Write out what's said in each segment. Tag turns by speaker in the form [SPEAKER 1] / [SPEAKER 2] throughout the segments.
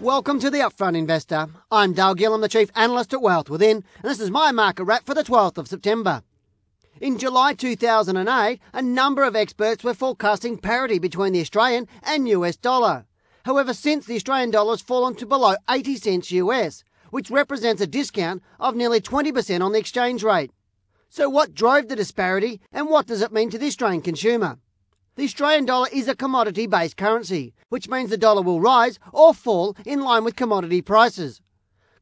[SPEAKER 1] Welcome to the Upfront Investor. I'm Dale Gillham, the Chief Analyst at Wealth Within, and this is my market wrap for the 12th of September. In July 2008, a number of experts were forecasting parity between the Australian and US dollar. However, since the Australian dollar has fallen to below 80 cents US, which represents a discount of nearly 20% on the exchange rate. So, what drove the disparity and what does it mean to the Australian consumer? The Australian dollar is a commodity based currency, which means the dollar will rise or fall in line with commodity prices.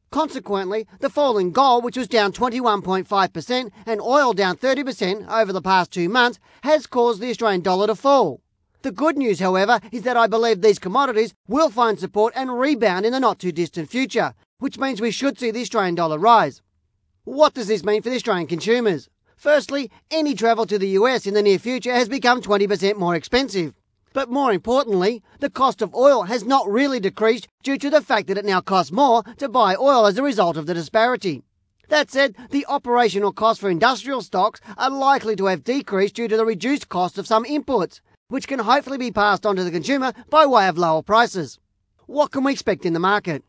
[SPEAKER 1] Consequently, the fall in gold, which was down 21.5%, and oil down 30% over the past two months, has caused the Australian dollar to fall. The good news, however, is that I believe these commodities will find support and rebound in the not too distant future, which means we should see the Australian dollar rise. What does this mean for the Australian consumers? Firstly, any travel to the US in the near future has become 20% more expensive. But more importantly, the cost of oil has not really decreased due to the fact that it now costs more to buy oil as a result of the disparity. That said, the operational costs for industrial stocks are likely to have decreased due to the reduced cost of some inputs, which can hopefully be passed on to the consumer by way of lower prices. What can we expect in the market?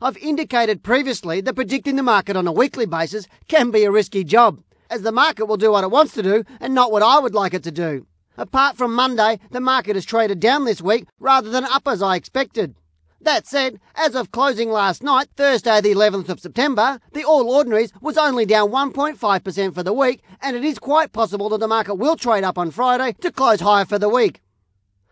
[SPEAKER 1] I've indicated previously that predicting the market on a weekly basis can be a risky job, as the market will do what it wants to do and not what I would like it to do. Apart from Monday, the market has traded down this week rather than up as I expected. That said, as of closing last night, Thursday the 11th of September, the All Ordinaries was only down 1.5% for the week, and it is quite possible that the market will trade up on Friday to close higher for the week.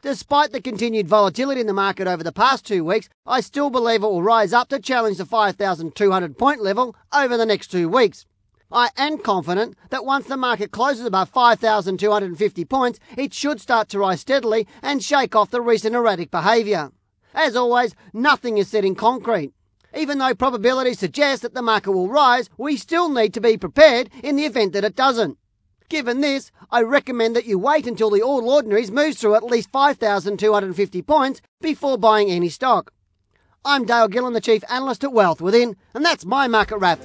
[SPEAKER 1] Despite the continued volatility in the market over the past two weeks, I still believe it will rise up to challenge the 5,200 point level over the next two weeks. I am confident that once the market closes above 5,250 points, it should start to rise steadily and shake off the recent erratic behaviour. As always, nothing is set in concrete. Even though probability suggests that the market will rise, we still need to be prepared in the event that it doesn't. Given this, I recommend that you wait until the All Ordinaries moves through at least 5,250 points before buying any stock. I'm Dale Gillham, the Chief Analyst at Wealth Within, and that's my market wrap.